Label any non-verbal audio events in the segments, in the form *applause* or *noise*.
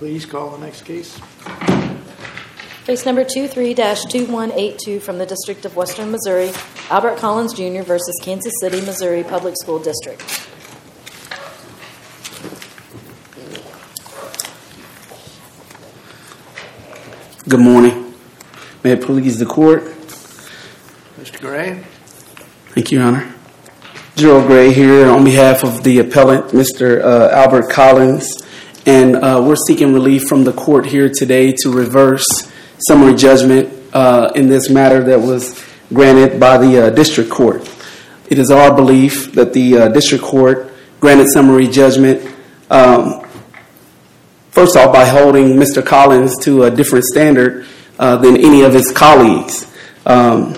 Please call the next case. Case number 23-2182 from the District of Western Missouri, Albert Collins Jr. versus Kansas City, Missouri Public School District. Good morning. May it please the court. Mr. Gray? Thank you, Your Honor. Gerald Gray here on behalf of the appellant, Mr. uh, Albert Collins. And uh, we're seeking relief from the court here today to reverse summary judgment uh, in this matter that was granted by the uh, district court. It is our belief that the uh, district court granted summary judgment, um, first off, by holding Mr. Collins to a different standard uh, than any of his colleagues. Um,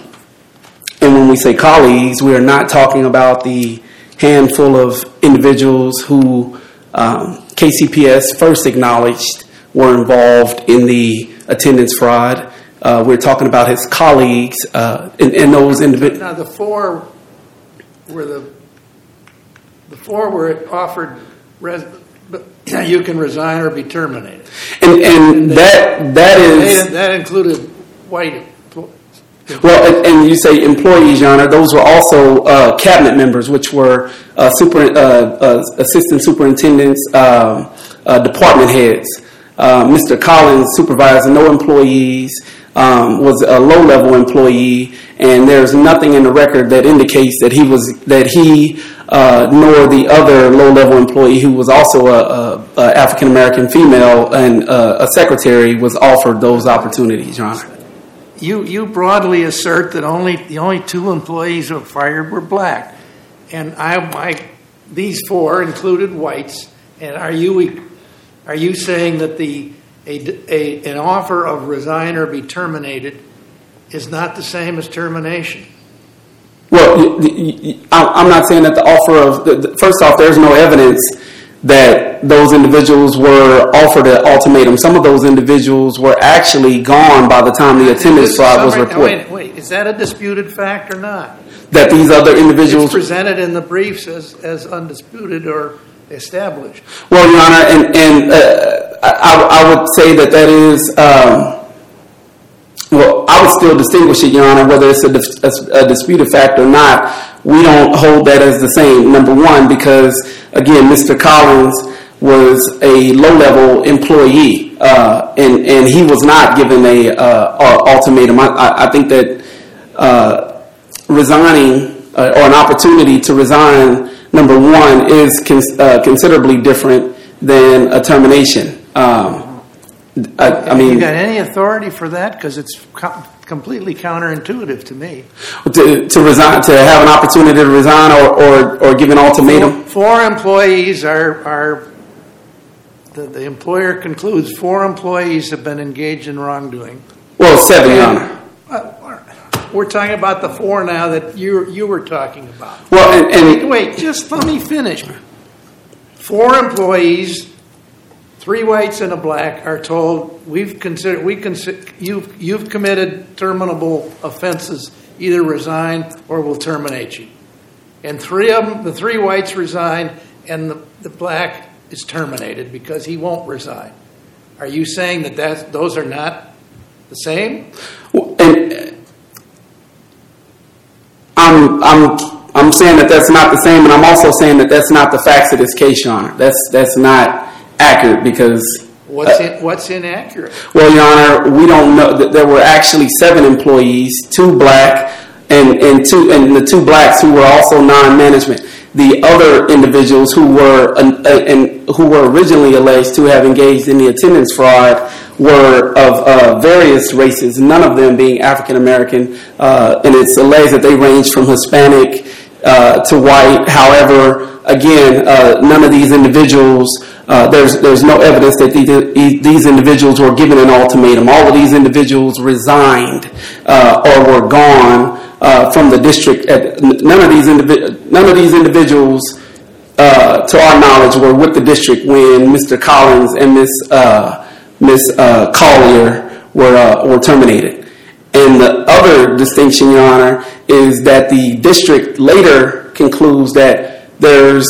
and when we say colleagues, we are not talking about the handful of individuals who um, KCPS first acknowledged were involved in the attendance fraud. Uh, we're talking about his colleagues uh, and, those individuals. Now, the four were the, the four were offered, res, but you can resign or be terminated. And, and that, that is. They- That included white, Well, and- you say employees, Your Honor, those were also uh, cabinet members, which were uh, super, uh, uh, assistant superintendents, um, uh, department heads. Uh, Mr. Collins supervised no employees, um, was a low-level employee, and there's nothing in the record that indicates that he was that he nor the other low-level employee who was also a, a, African American female and a secretary was offered those opportunities, Your Honor. You, you broadly assert that only, the only two employees who were fired were black. And I, I, these four included whites. And are you, are you saying that the, a, a, an offer of resign or be terminated is not the same as termination? Well, I'm not saying that the offer of, first off, there's no evidence that those individuals were offered an ultimatum. Some of those individuals were actually gone by the time the attendance fraud was reported. Wait, wait, is that a disputed fact or not? That these other It's individuals, presented in the briefs as, as undisputed or established. well, Your Honor, and, and uh, I, I would say that that is, um, well, I would still distinguish it, Your Honor, whether it's a, dis- a disputed fact or not. We don't hold that as the same. Number one, because again, Mr. Collins was a low-level employee, uh, and he was not given a uh, ultimatum. I, think that uh, resigning or an opportunity to resign, number one, is cons- considerably different than a termination. I, I mean, you got any authority for that? Because it's co- completely counterintuitive to me. to, to resign, to have an opportunity to resign or, or, or give an ultimatum. Four employees are, the, the employer concludes four employees have been engaged in wrongdoing. Well, seven, Your Honor. Uh, We're talking about the four now that you, you were talking about. Well, and, and Wait, just let me finish. Four employees, three whites and a black, are told we've considered we consider you've you've committed terminable offenses. Either resign or we'll terminate you. And three of them, the three whites resign, and the, the black is terminated because he won't resign. Are you saying that that's, those are not the same? and I'm, I'm, I'm saying that that's not the same, and I'm also saying that that's not the facts of this case, Honor. That's, that's not accurate because What's in, what's inaccurate? Well, Your Honor, we don't know that there were actually seven employees, two black and, and two and the two blacks who were also non-management. The other individuals who were uh, and who were originally alleged to have engaged in the attendance fraud were of uh, various races, none of them being African American, uh, and it's alleged that they ranged from Hispanic uh, to white. However, again, uh, none of these individuals. Uh, there's there's no evidence that these, individuals were given an ultimatum. All of these individuals resigned uh, or were gone uh, from the district. None of these indivi- none of these individuals, to our knowledge, were with the district when Mr. Collins and uh, Collier were were terminated. And the other distinction, Your Honor, is that the district later concludes that there's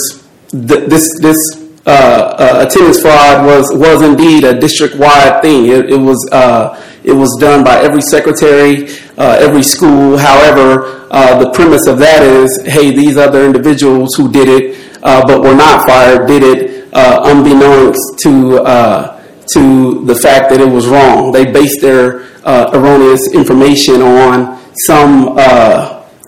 th- this this attendance fraud was indeed a district wide thing. It, uh, it was done by every secretary, uh, every school. However, uh, the premise of that is, hey, these other individuals who did it uh, but were not fired did it unbeknownst to to the fact that it was wrong. They based their erroneous information on some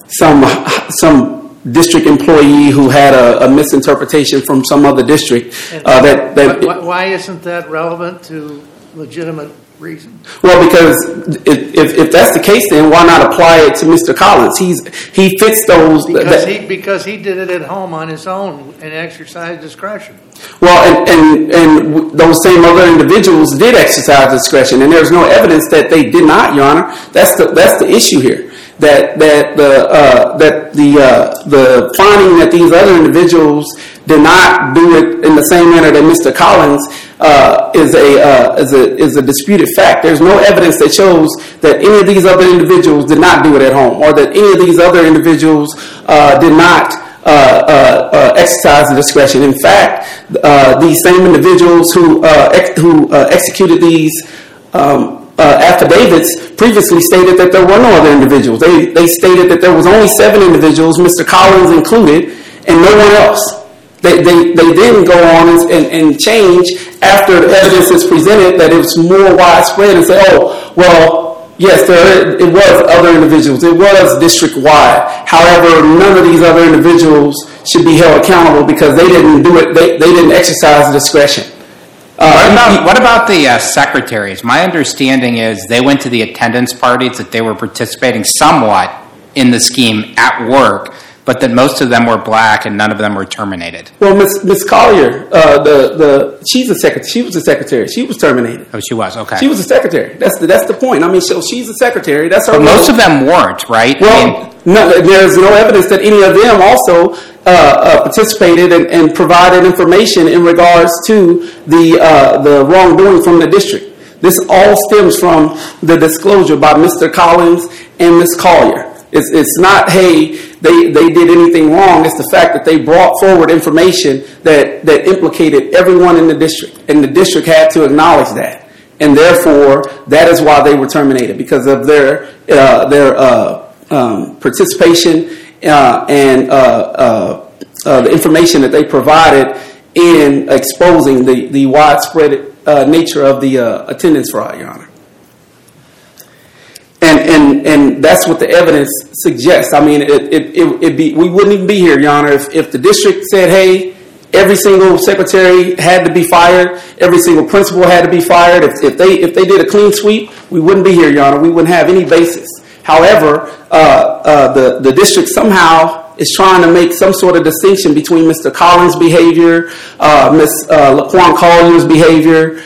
some some district employee who had a, a misinterpretation from some other district. Uh, that, that why, why isn't that relevant to legitimate reason? Well, because if, if that's the case, then why not apply it to Mr. Collins? He's he fits those. Because, he, because he did it at home on his own and exercised discretion. Well, and, and, and those same other individuals did exercise discretion, and there's no evidence that they did not, Your Honor. That's the that's the issue here that that the uh, that the uh, the finding that these other individuals did not do it in the same manner that Mr. Collins uh, is a uh, is a is a disputed fact. There's no evidence that shows that any of these other individuals did not do it at home, or that any of these other individuals uh, did not. Uh, exercise the discretion. In fact, these same individuals who ex- who executed these um, Uh, affidavits previously stated that there were no other individuals. They, they stated that there was only seven individuals, Mr. Collins included, and no one else. They, they, they didn't go on and, change after the evidence is presented that it was more widespread and say, oh, well, yes, there, it was other individuals. It was district-wide. However, none of these other individuals should be held accountable because they didn't do it. They, they didn't exercise discretion. Uh, what, about, what about the uh, secretaries? My understanding is they went to the attendance parties, that they were participating somewhat in the scheme at work, but that most of them were black and none of them were terminated. Well, Miss Miss Collier, uh, the the she's a secretary. She was a secretary. She was terminated. Oh, she was okay. She was a secretary. That's the that's the point. I mean, so she's a secretary. That's her. But most of them weren't, right? Well, I mean, no, there's no evidence that any of them also uh, uh, participated and, and, provided information in regards to the uh, the wrongdoing from the district. This all stems from the disclosure by Mr. Collins and Ms. Collier. It's, it's not, hey, they, they did anything wrong. It's the fact that they brought forward information that, that implicated everyone in the district, and the district had to acknowledge that. And therefore, that is why they were terminated because of their uh, their uh, um, participation uh, and uh, uh, uh, the information that they provided in exposing the, the widespread nature of the attendance fraud, Your Honor. And, that's what the evidence suggests. I mean, we wouldn't even be here, Your Honor, if, the district said, hey, every single secretary had to be fired, every single principal had to be fired. If, they, if they did a clean sweep, we wouldn't be here, Your Honor. We wouldn't have any basis. However, uh, uh, the, district somehow is trying to make some sort of distinction between Mr. Collins' behavior, uh, Ms. Laquan Collins' behavior,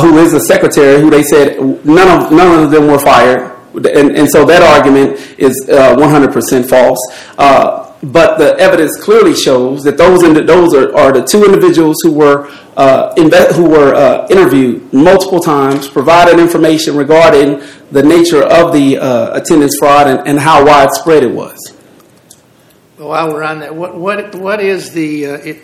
who is a secretary, who they said none of, none of them were fired. And, so that argument is 100% uh, false. Uh, but the evidence clearly shows that those are, the two individuals who were uh, inve- who were interviewed multiple times, provided information regarding the nature of the attendance fraud and, how widespread it was. While we're on that, what what what is the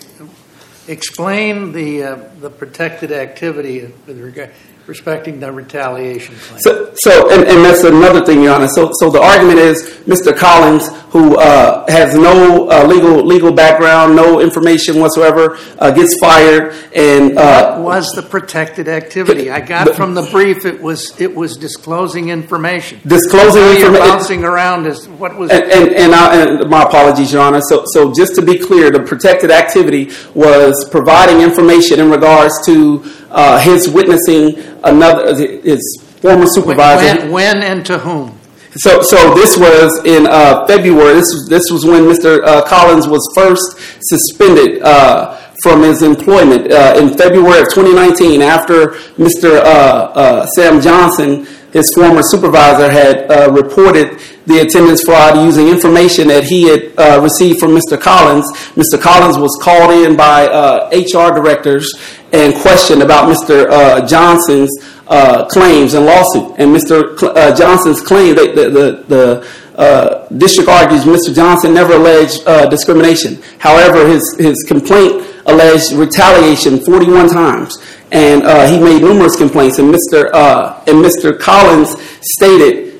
explain the the protected activity with regard respecting the retaliation claim. So, so and, and, that's another thing, Your Honor. So, so the argument is Mr. Collins, who uh, has no uh, legal legal background, no information whatsoever, uh, gets fired. And uh, what was the protected activity? I got but, from the brief it was it was disclosing information. Disclosing information. Bouncing around is what was. And and, and, I, and my apologies, Your Honor. So so just to be clear, the protected activity was providing information in regards to uh, his witnessing another his former supervisor. When, when and to whom? So, so this was in uh, February. This was this was when Mr. Uh, Collins was first suspended uh, from his employment uh, in February of 2019. After Mr. Uh, Sam Johnson, his former supervisor, had reported the attendance fraud using information that he had received from Mr. Collins. Mr. Collins was called in by HR directors and questioned about Mr. Uh, Johnson's uh, claims and lawsuit. And Mr. Cl- uh, Johnson's claim, the, the, the uh, district argues Mr. Johnson never alleged uh, discrimination. However, his, his complaint alleged retaliation 41 times, and uh, he made numerous complaints. And Mr. And Mr. Collins stated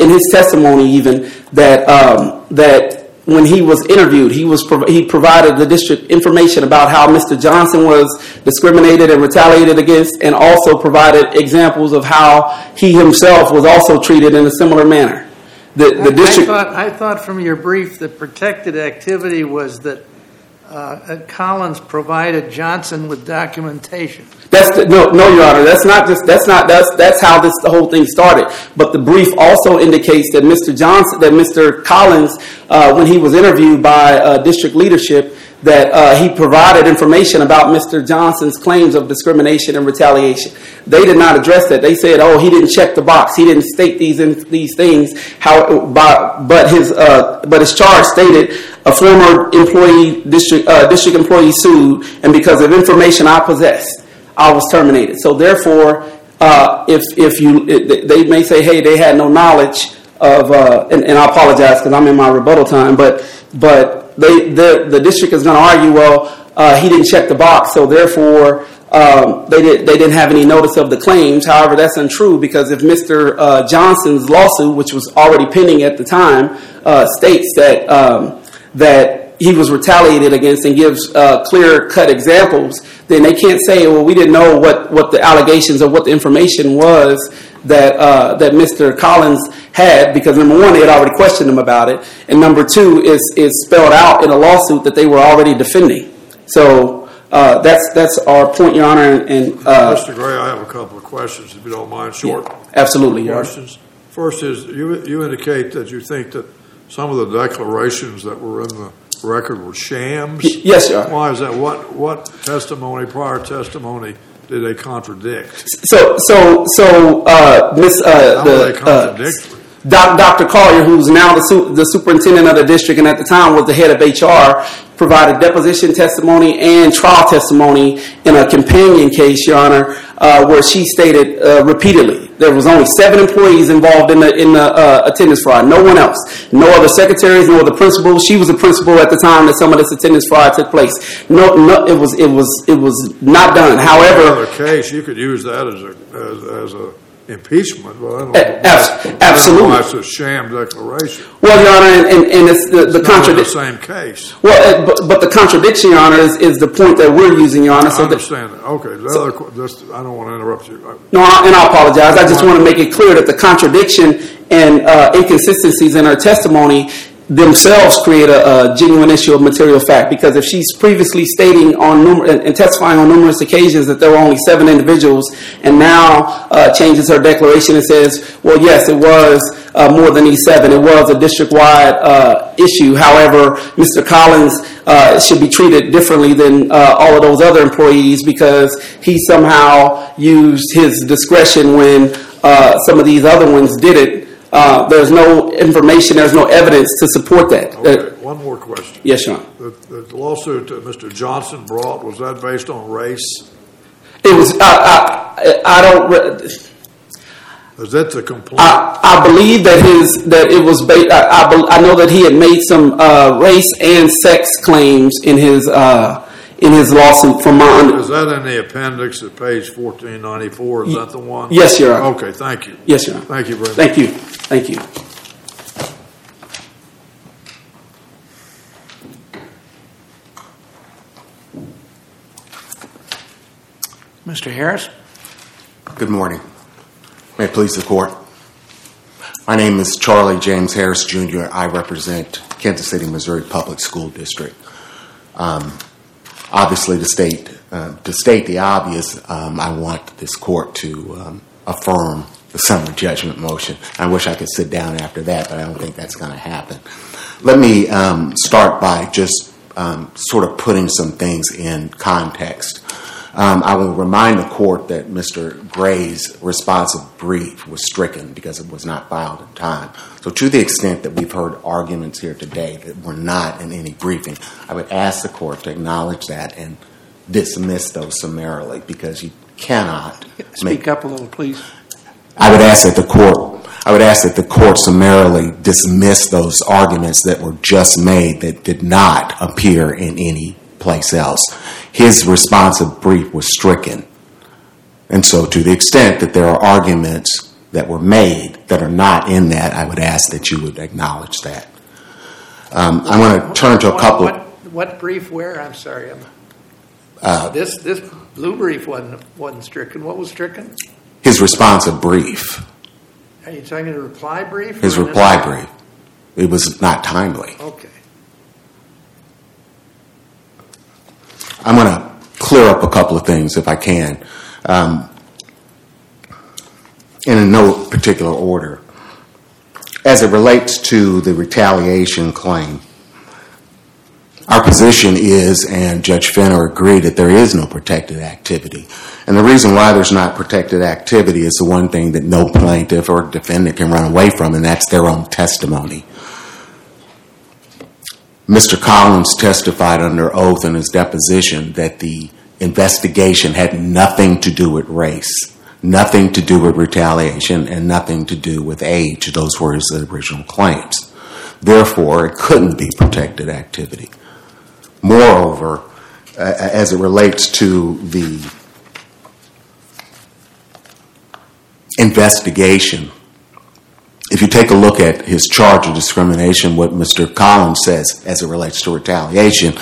in his testimony even that um, that when he was interviewed, he was he provided the district information about how Mr. Johnson was discriminated and retaliated against, and also provided examples of how he himself was also treated in a similar manner. The, the I district. thought, I thought from your brief that protected activity was that uh, Collins provided Johnson with documentation. That's the, no, no, Your Honor. That's not just. That's not. That's that's how this whole thing started. But the brief also indicates that Mr. Johnson, that Mr. Collins, uh, when he was interviewed by uh, district leadership, that uh, he provided information about Mr. Johnson's claims of discrimination and retaliation. They did not address that. They said, "Oh, he didn't check the box. He didn't state these in, these things." But his uh, but his charge stated a former employee district uh, district employee sued, and because of information I possessed. I was terminated. So therefore, uh, if if you they may say, hey, they had no knowledge of, uh, and, I apologize because I'm in my rebuttal time, but but they the the district is going to argue, well, uh, he didn't check the box, so therefore. Um, they did. They didn't have any notice of the claims. However, that's untrue because if Mr. Johnson's lawsuit, which was already pending at the time, states that um, that he was retaliated against and gives uh, clear cut examples, then they can't say, well, we didn't know what, what the allegations or what the information was that uh, that Mr. Collins had because number one, they had already questioned him about it, and number two is is spelled out in a lawsuit that they were already defending. So uh, that's that's our point, Your Honor, and, uh, Mr. Gray, I have a couple of questions, if you don't mind, short absolutely, Your Honor. questions. First is, you, you indicate that you think that some of the declarations that were in the record were shams? Yes, Your Honor. Why is that? What, what testimony, prior testimony, did they contradict? So so so uh, Miss uh, the uh, Dr. Collier, who's now the, su- the superintendent of the district and at the time was the head of HR, provided deposition testimony and trial testimony in a companion case, Your Honor, uh, where she stated uh, repeatedly there was only seven employees involved in the in the uh, attendance fraud, no one else, no other secretaries, no other principals. She was a principal at the time that some of this attendance fraud took place. No, no, it was it was it was not done. However, Another case, you could use that as a, as, as a impeachment, Well, I don't. A- abs- I absolutely. That's a sham declaration. well, Your Honor, and, it's the, the Not in the contradiction. same case. Well, uh, but, the contradiction, Your Honor, is, is the point that we're using, Your Honor. I understand that. Okay, the other, que- I don't want to interrupt you. No, I- and I apologize. I just want to make it clear that the contradiction and uh, inconsistencies in her testimony themselves create a, a genuine issue of material fact. Because if she's previously stating on numer- and, testifying on numerous occasions that there were only seven individuals, and now uh, changes her declaration and says, "Well, yes, it was." Uh, more than these seven. It was a district-wide uh, issue. However, Mr. Collins uh, should be treated differently than uh, all of those other employees because he somehow used his discretion when uh, some of these other ones did it. Uh, there's no information, there's no evidence to support that. Okay, Uh, one more question. yes, Sean. The, the lawsuit that Mr. Johnson brought, was that based on race? It was. I, I, I don't. re- Is that the complaint? I, I believe that his that it was. Ba- I, I, bel- I know that he had made some uh, race and sex claims in his uh, in his lawsuit. From my under- Is that in the appendix at page fourteen ninety-four? Is that the one? yes, Your Honor. Okay, thank you. Yes, Your Honor. Thank you very much. Thank you. Thank you. Mr. Harris? Good morning. May it please the court. My name is Charlie James Harris Jr. I represent Kansas City, Missouri Public School District. Um, Obviously, to state uh, to state the obvious, um, I want this court to um, affirm the summary judgment motion. I wish I could sit down after that, but I don't think that's going to happen. Let me um, start by just um, sort of putting some things in context. Um, I will remind the court that Mr. Gray's responsive brief was stricken because it was not filed in time. So, to the extent that we've heard arguments here today that were not in any briefing, I would ask the court to acknowledge that and dismiss those summarily because you cannot make Speak up a little, please. I would ask that the court, I would ask that the court summarily dismiss those arguments that were just made that did not appear in any place else. His responsive brief was stricken. And so, to the extent that there are arguments that were made that are not in that, I would ask that you would acknowledge that. Um, I'm going to turn to a couple. What, what brief where? I'm sorry. I'm, Uh, this, this blue brief wasn't, wasn't stricken. What was stricken? his responsive brief, Are you talking the reply brief? his reply brief, it was not timely. Okay. I'm going to clear up a couple of things if I can, um, in no particular order. As it relates to the retaliation claim, our position is, and Judge Fenner agreed, that there is no protected activity. And the reason why there's not protected activity is the one thing that no plaintiff or defendant can run away from, and that's their own testimony. Mr. Collins testified under oath in his deposition that the investigation had nothing to do with race, nothing to do with retaliation, and nothing to do with age. Those were his original claims. Therefore, it couldn't be protected activity. Moreover, as it relates to the investigation, if you take a look at his charge of discrimination, what Mr. Collins says as it relates to retaliation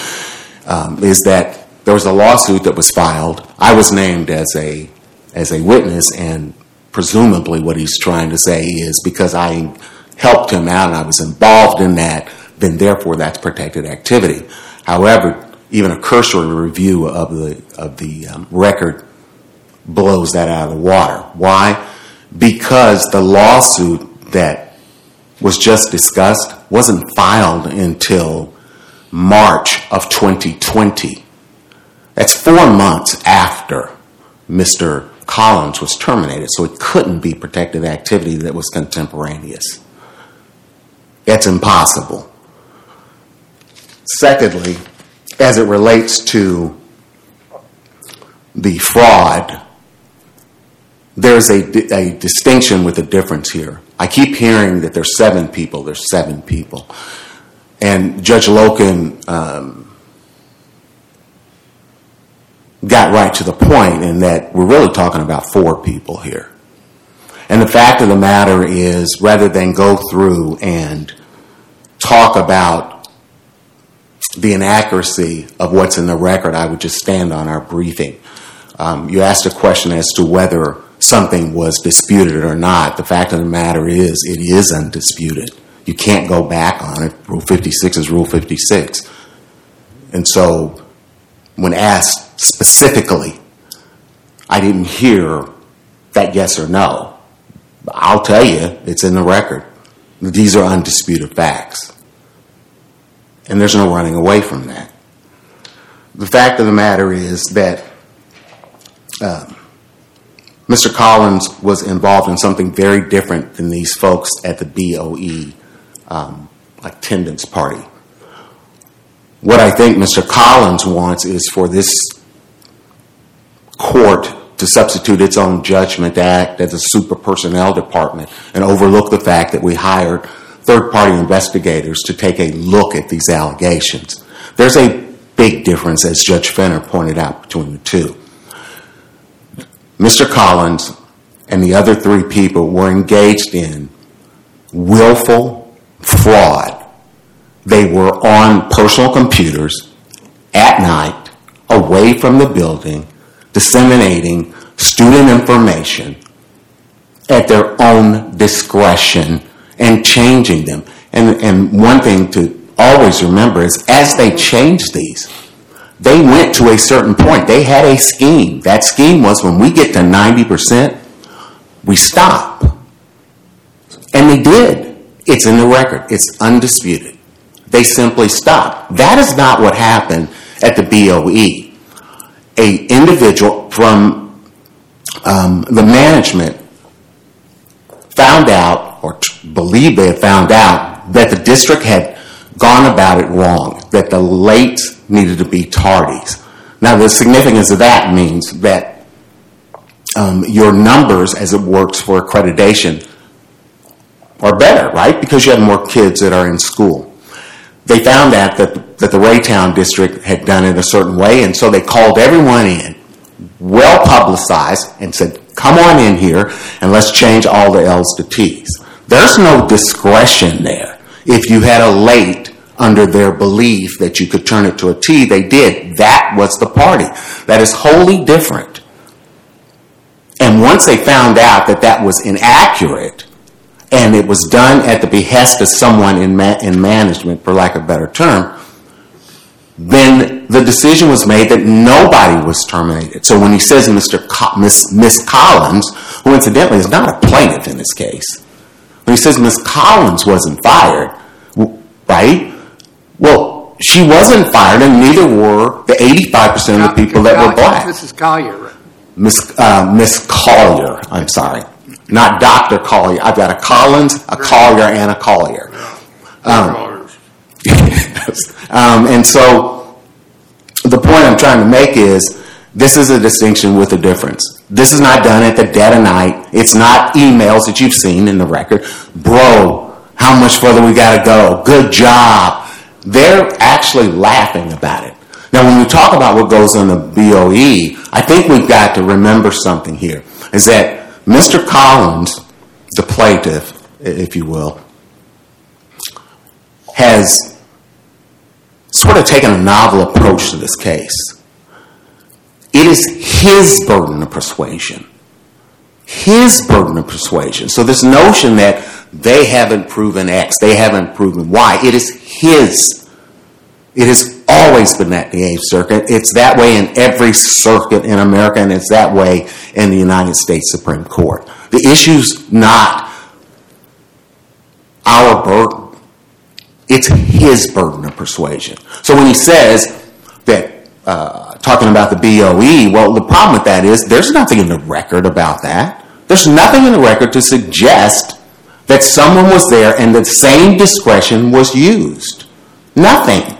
um, is that there was a lawsuit that was filed. I was named as a as a witness, and presumably what he's trying to say is because I helped him out and I was involved in that, then therefore that's protected activity. However, even a cursory review of the of the um, record blows that out of the water. Why? Because the lawsuit that was just discussed wasn't filed until March of 2020. That's four months after Mr. Collins was terminated, so it couldn't be protected activity that was contemporaneous. It's impossible. Secondly, as it relates to the fraud, there's a distinction with a difference here. I keep hearing that there's seven people, there's seven people. And Judge Loken um, got right to the point in that we're really talking about four people here. And the fact of the matter is, rather than go through and talk about the inaccuracy of what's in the record, I would just stand on our briefing. Um, you asked a question as to whether something was disputed or not. The fact of the matter is, it is undisputed. You can't go back on it. Rule 56 is Rule 56. And so, when asked specifically, I didn't hear that yes or no. I'll tell you, it's in the record. These are undisputed facts. And there's no running away from that. The fact of the matter is that um, Mr. Collins was involved in something very different than these folks at the BOE um, attendance party. What I think Mr. Collins wants is for this court to substitute its own judgment to act as a super personnel department and overlook the fact that we hired third party investigators to take a look at these allegations. There's a big difference, as Judge Fenner pointed out, between the two. Mr. Collins and the other three people were engaged in willful fraud. They were on personal computers at night, away from the building, disseminating student information at their own discretion and changing them. And, and one thing to always remember is as they changed these, they went to a certain point. They had a scheme. That scheme was when we get to 90%, we stop. And they did. It's in the record. It's undisputed. They simply stopped. That is not what happened at the BOE. A individual from um, the management found out, or believed they had found out, that the district had gone about it wrong, that the late needed to be tardies. Now, the significance of that means that um, your numbers, as it works for accreditation, are better, right? Because you have more kids that are in school. they found out that, that the Raytown district had done it a certain way, and so they called everyone in, well publicized, and said, come on in here and let's change all the L's to T's. There's no discretion there. If you had a late under their belief that you could turn it to a T, they did. That was the party. That is wholly different. And once they found out that that was inaccurate, and it was done at the behest of someone in, ma- in management, for lack of a better term, then the decision was made that nobody was terminated. So when he says Mr. Co- Miss, Miss Collins, who incidentally is not a plaintiff in this case, when he says Miss Collins wasn't fired, right? Well, she wasn't fired, and neither were the 85% of the people that were black. Mrs. Collier. Miss uh, Miss Collier. I'm sorry, not Doctor Collier. I've got a Collins, a Collier, and a Collier. Dollars. *laughs* Um, and so the point I'm trying to make is this is a distinction with a difference. This is not done at the dead of night. It's not emails that you've seen in the record. Bro, how much further we got to go? Good job. They're actually laughing about it. Now, when we talk about what goes on the BOE, I think we've got to remember something here is that Mr. Collins, the plaintiff, if you will, has sort of taken a novel approach to this case. It is his burden of persuasion. His burden of persuasion. So this notion that they haven't proven X, they haven't proven Y, it is his. It has always been that in the Eighth Circuit. It's that way in every circuit in America, and it's that way in the United States Supreme Court. The issue's not our burden. It's his burden of persuasion. So when he says that, uh, talking about the BOE, well, the problem with that is there's nothing in the record about that. There's nothing in the record to suggest that someone was there and the same discretion was used. Nothing.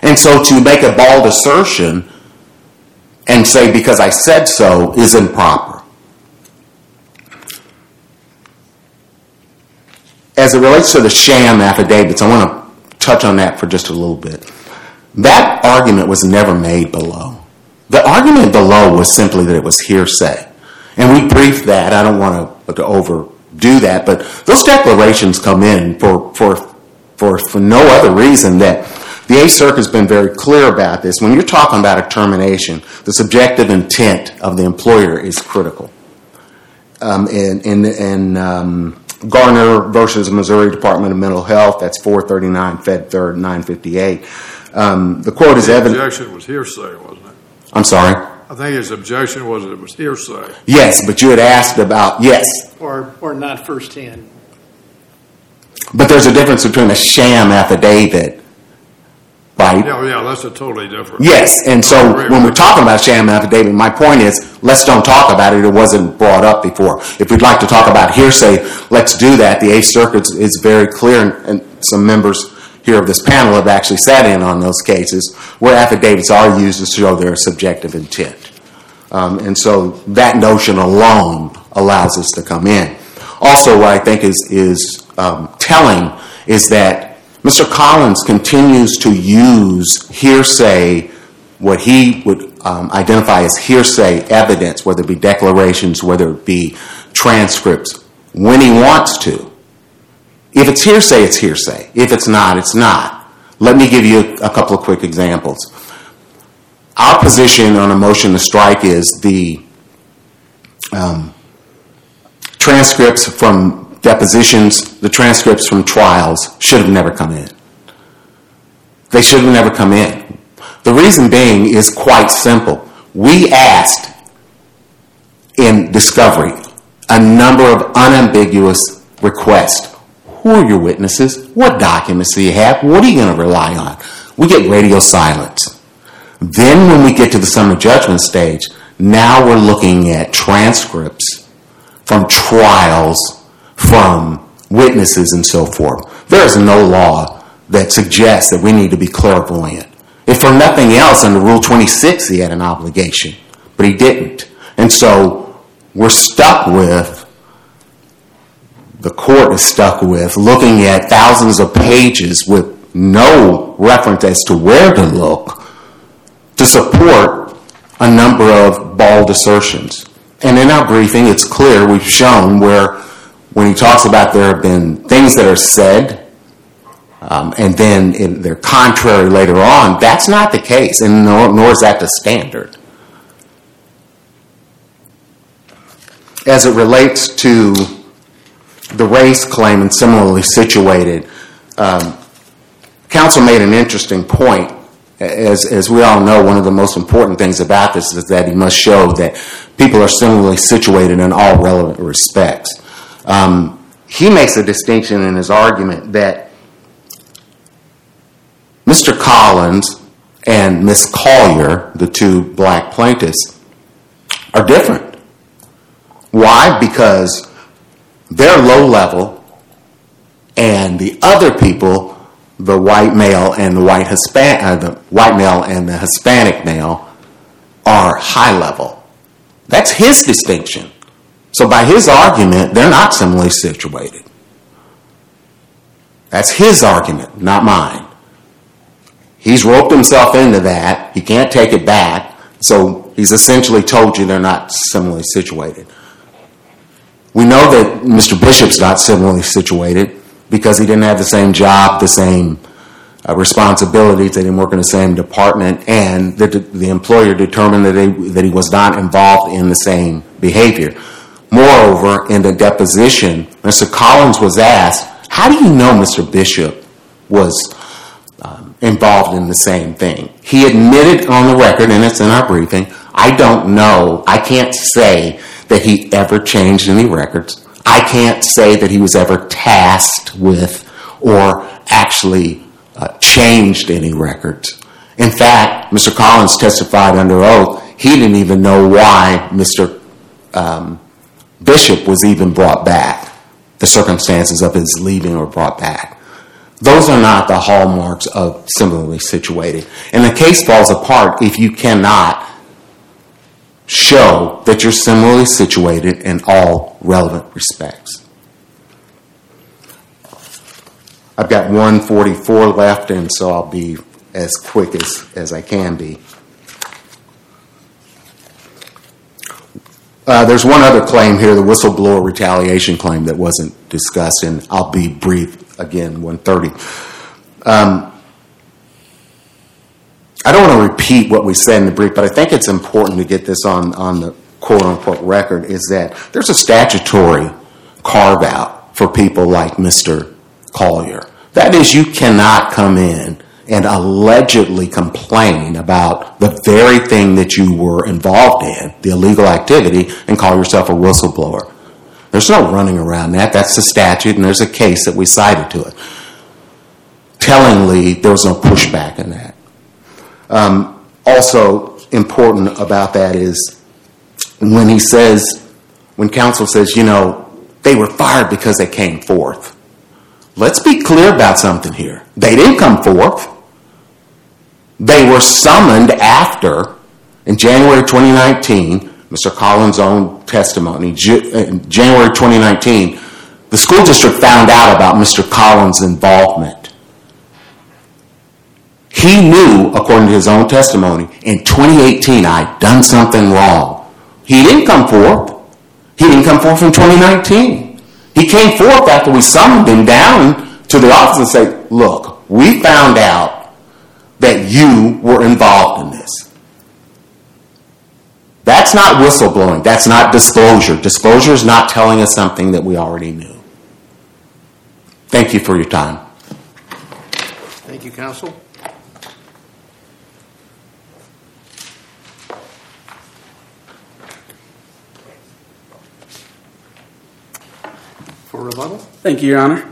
And so to make a bald assertion and say because I said so is improper. As it relates to the sham affidavits, I want to touch on that for just a little bit. That argument was never made below. The argument below was simply that it was hearsay. And we briefed that. I don't want to, to overdo that, but those declarations come in for, for, for, for no other reason that the Eighth Circuit has been very clear about this. When you're talking about a termination, the subjective intent of the employer is critical. Um, in in, in um, Garner versus Missouri Department of Mental Health, that's 439 Fed Third 958. Um, the quote is The objection was hearsay, wasn't it? I'm sorry. I think his objection was that it was hearsay. Yes, but you had asked about yes, Or, or not firsthand. but there's a difference between a sham affidavit, right? Yeah, yeah, that's a totally different. Yes, and so when we're talking about sham affidavit, my point is, let's don't talk about it. It wasn't brought up before. If we'd like to talk about hearsay, let's do that. The Eighth Circuit is very clear, and- and some members here of this panel have actually sat in on those cases where affidavits are used to show their subjective intent. Um, and so that notion alone allows us to come in. Also, what I think is, is um, telling is that Mr. Collins continues to use hearsay, what he would um, identify as hearsay evidence, whether it be declarations, whether it be transcripts, when he wants to. If it's hearsay, it's hearsay. If it's not, it's not. Let me give you a couple of quick examples. Our position on a motion to strike is the um, transcripts from depositions, the transcripts from trials should have never come in. They should have never come in. The reason being is quite simple. We asked in discovery a number of unambiguous requests. Who are your witnesses? What documents do you have? What are you going to rely on? We get radio silence. Then, when we get to the summary judgment stage, now we're looking at transcripts from trials, from witnesses, and so forth. There is no law that suggests that we need to be clairvoyant. If for nothing else, under Rule 26, he had an obligation, but he didn't. And so we're stuck with, the court is stuck with, looking at thousands of pages with no reference as to where to look to support a number of bald assertions. And in our briefing, it's clear we've shown where, when he talks about there have been things that are said, um, and then they're contrary later on, that's not the case, and nor, nor is that the standard. As it relates to the race claim and similarly situated, um, counsel made an interesting point. As, as we all know, one of the most important things about this is that he must show that people are similarly situated in all relevant respects. Um, he makes a distinction in his argument that Mr. Collins and Miss Collier, the two black plaintiffs, are different. Why? Because they're low level, and the other people, the white male and the white Hispan- uh, the white male and the Hispanic male, are high level. That's his distinction. So by his argument, they're not similarly situated. That's his argument, not mine. He's roped himself into that. He can't take it back. So he's essentially told you they're not similarly situated. We know that Mr. Bishop's not similarly situated because he didn't have the same job, the same uh, responsibilities, they didn't work in the same department, and the, the employer determined that, they, that he was not involved in the same behavior. Moreover, in the deposition, Mr. Collins was asked, How do you know Mr. Bishop was um, involved in the same thing? He admitted on the record, and it's in our briefing, I don't know, I can't say that he ever changed any records. I can't say that he was ever tasked with or actually uh, changed any records. In fact, Mr. Collins testified under oath, he didn't even know why Mr. Um, Bishop was even brought back. The circumstances of his leaving were brought back. Those are not the hallmarks of similarly situated. And the case falls apart if you cannot show that you're similarly situated in all relevant respects. I've got 144 left, and so I'll be as quick as, as I can be. Uh, there's one other claim here, the whistleblower retaliation claim that wasn't discussed, and I'll be brief again, 130. Um, I don't want to repeat what we said in the brief, but I think it's important to get this on, on the quote unquote record is that there's a statutory carve out for people like Mr. Collier. That is, you cannot come in and allegedly complain about the very thing that you were involved in, the illegal activity, and call yourself a whistleblower. There's no running around that. That's the statute, and there's a case that we cited to it. Tellingly, there was no pushback in that. Um, also important about that is when he says, when counsel says, you know, they were fired because they came forth. Let's be clear about something here. They didn't come forth. They were summoned after, in January 2019, Mr. Collins' own testimony, uh, January 2019, the school district found out about Mr. Collins' involvement. He knew, according to his own testimony, in 2018 I'd done something wrong. He didn't come forth. He didn't come forth in 2019. He came forth after we summoned him down to the office and said, look, we found out that you were involved in this. That's not whistleblowing. That's not disclosure. Disclosure is not telling us something that we already knew. Thank you for your time. Thank you, counsel. For rebuttal? Thank you, Your Honor.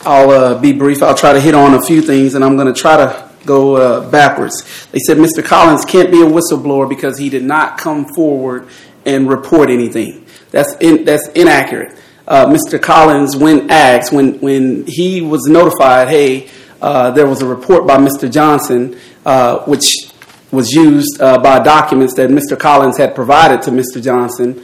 I'll uh, be brief. I'll try to hit on a few things, and I'm going to try to go uh, backwards. They said Mr. Collins can't be a whistleblower because he did not come forward and report anything. That's in, that's inaccurate. Uh, Mr. Collins, when asked, when when he was notified, hey, uh, there was a report by Mr. Johnson, uh, which was used uh, by documents that Mr. Collins had provided to Mr. Johnson,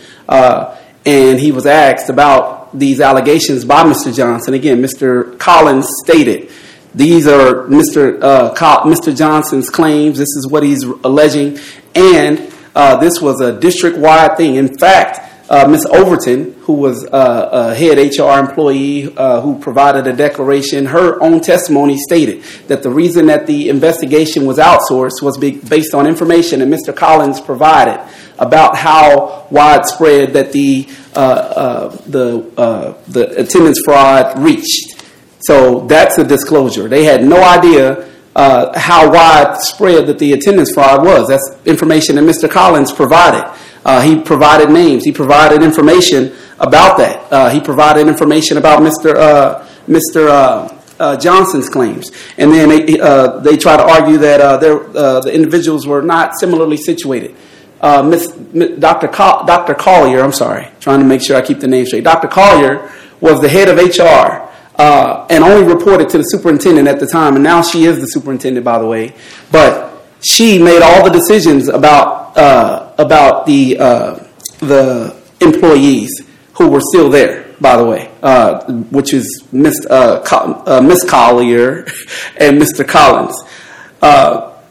and he was asked about these allegations by Mr. Johnson. Again, Mr. Collins stated These are Mr. Uh. Johnson's claims. This is what he's alleging, and uh, this was a district-wide thing. In fact, uh, Ms. Overton, who was uh, a head HR employee uh, who provided a declaration, her own testimony stated that the reason that the investigation was outsourced was based on information that Mr. Collins provided about how widespread that the uh, uh, the uh, the attendance fraud reached. So that's a disclosure. They had no idea uh, how widespread that the attendance fraud was. That's information that Mr. Collins provided. Uh, he provided names. He provided information about that. Uh, he provided information about Mr. Uh, Mr. Uh, uh, Johnson's claims, and then they, they try to argue that the individuals were not similarly situated. Uh, Miss, M- Dr. Dr. Collier, I'm sorry, trying to make sure I keep the name straight. Dr. Collier was the head of HR uh, and only reported to the superintendent at the time, and now she is the superintendent, by the way. But she made all the decisions about uh, about the uh, the employees who were still there. By the way, uh, which is Miss uh, Miss Collier *laughs* and Mr. Collins.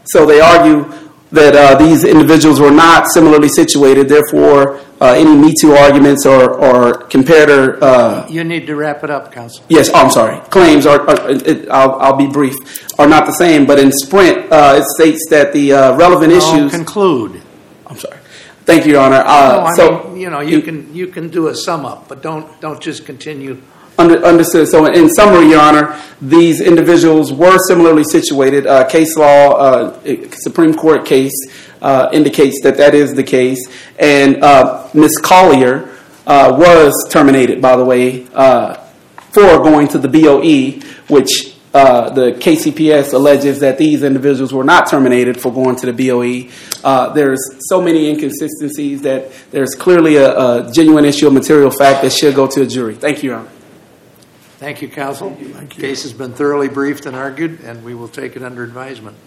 So they argue that uh, these individuals were not similarly situated. Therefore, uh, any Me Too arguments or, or comparator uh, You need to wrap it up, counsel. Yes, oh, I'm sorry. Claims are, are it, I'll, I'll be brief, are not the same. But in Sprint, uh, it states that the uh, relevant issues. conclude. I'm sorry. Thank you, Your Honor. Uh, No, I so, mean, you know, you can, you can do a sum up, but don't, don't just continue. Under, understood. So, in summary, Your Honor, these individuals were similarly situated. Uh, case law, uh, Supreme Court case uh, indicates that that is the case. And Ms. Collier was terminated, by the way, for going to the BOE, which the KCPS alleges that these individuals were not terminated for going to the BOE. There's so many inconsistencies that there's clearly a, a genuine issue of material fact that should go to a jury. Thank you, Your Honor. Thank you, counsel. Case has been thoroughly briefed and argued, and we will take it under advisement.